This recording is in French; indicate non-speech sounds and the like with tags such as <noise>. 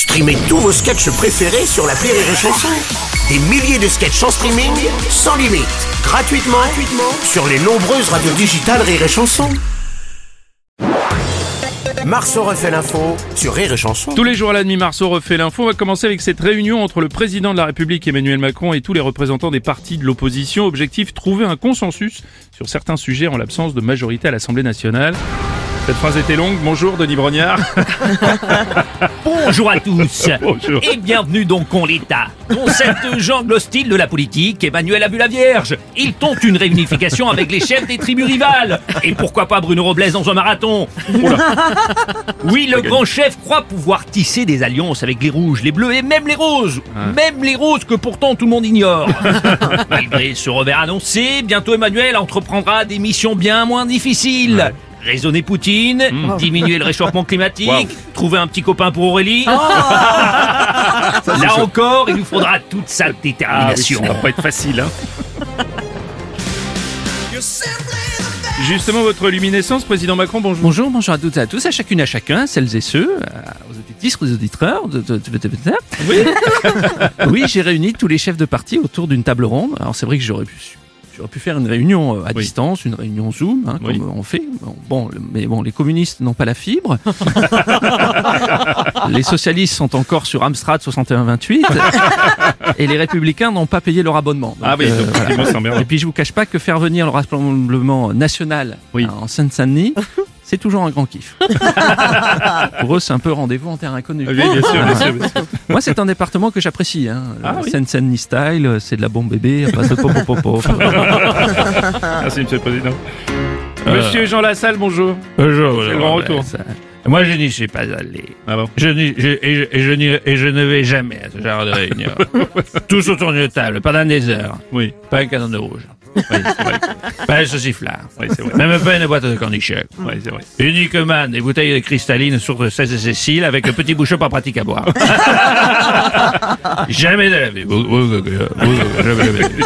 Streamez tous vos sketchs préférés sur la Rire et Chanson. Des milliers de sketchs en streaming, sans limite, gratuitement, gratuitement sur les nombreuses radios digitales Rire et Chanson. Marceau refait l'info sur Rire et Chanson. Tous les jours à la demi-Marceau refait l'info. On va commencer avec cette réunion entre le président de la République Emmanuel Macron et tous les représentants des partis de l'opposition. Objectif trouver un consensus sur certains sujets en l'absence de majorité à l'Assemblée nationale. Cette phrase était longue. Bonjour Denis Brognard. <laughs> Bonjour à tous <laughs> Bonjour. et bienvenue donc en l'État. Dans cette jungle hostile de la politique, Emmanuel a vu la Vierge. Il tente une réunification avec les chefs des tribus rivales. Et pourquoi pas Bruno Robles dans un marathon? <laughs> Oui, le grand chef croit pouvoir tisser des alliances avec les rouges, les bleus et même les roses. Même les roses que pourtant tout le monde ignore. Malgré ce revers annoncé, bientôt Emmanuel entreprendra des missions bien moins difficiles. Raisonner Poutine, <laughs> diminuer le réchauffement climatique, Wow. trouver un petit copain pour Aurélie. <laughs> Là encore, il nous faudra toute sa Ah oui, détermination. ça va pas être facile. Hein. Justement, votre luminescence, président Macron, bonjour. Bonjour, bonjour à toutes et à tous, à chacune, à chacun, celles et ceux, à- aux auditrices, aux auditeurs. de- de- de- de- de- Oui. <laughs> Oui, j'ai réuni tous les chefs de parti autour d'une table ronde. Alors c'est vrai que j'aurais pu, j'aurais pu faire une réunion euh, à Oui. distance, une réunion Zoom, hein, Oui. comme on fait. Bon, mais bon, les communistes n'ont pas la fibre. <laughs> les socialistes sont encore sur Amstrad 6128 et les républicains n'ont pas payé leur abonnement. Ah oui, euh, donc et puis je vous cache pas que faire venir le rassemblement national Oui. hein, en Seine-Saint-Denis, <laughs> c'est toujours un grand kiff. <laughs> Pour eux, c'est un peu rendez-vous en terre inconnue. Oui, bien sûr, bien sûr, bien sûr. <laughs> Moi, c'est un département que j'apprécie. Hein. Ah Euh, oui. Seine-Saint-Denis style, euh, c'est de la bombe bébé, à base de popopopo. <laughs> Merci, monsieur le président. Monsieur Jean Lassalle, bonjour. Bonjour, C'est le grand retour. Moi, je n'y suis pas allé. Ah bon Je n'y- je- et, je, et je n'y- et je ne vais jamais à ce genre de réunion. Tous autour d'une table, pendant des heures. Oui, Pas un canon de rouge. Oui c'est vrai. Pas un sauciflard. Oui, c'est vrai. Même pas une boîte de cornichons. Oui, c'est vrai. Uniquement des bouteilles de cristalline sur 16 et Cécile avec un petit bouchon pas pratique à boire. jamais de la vie. Jamais de la vie.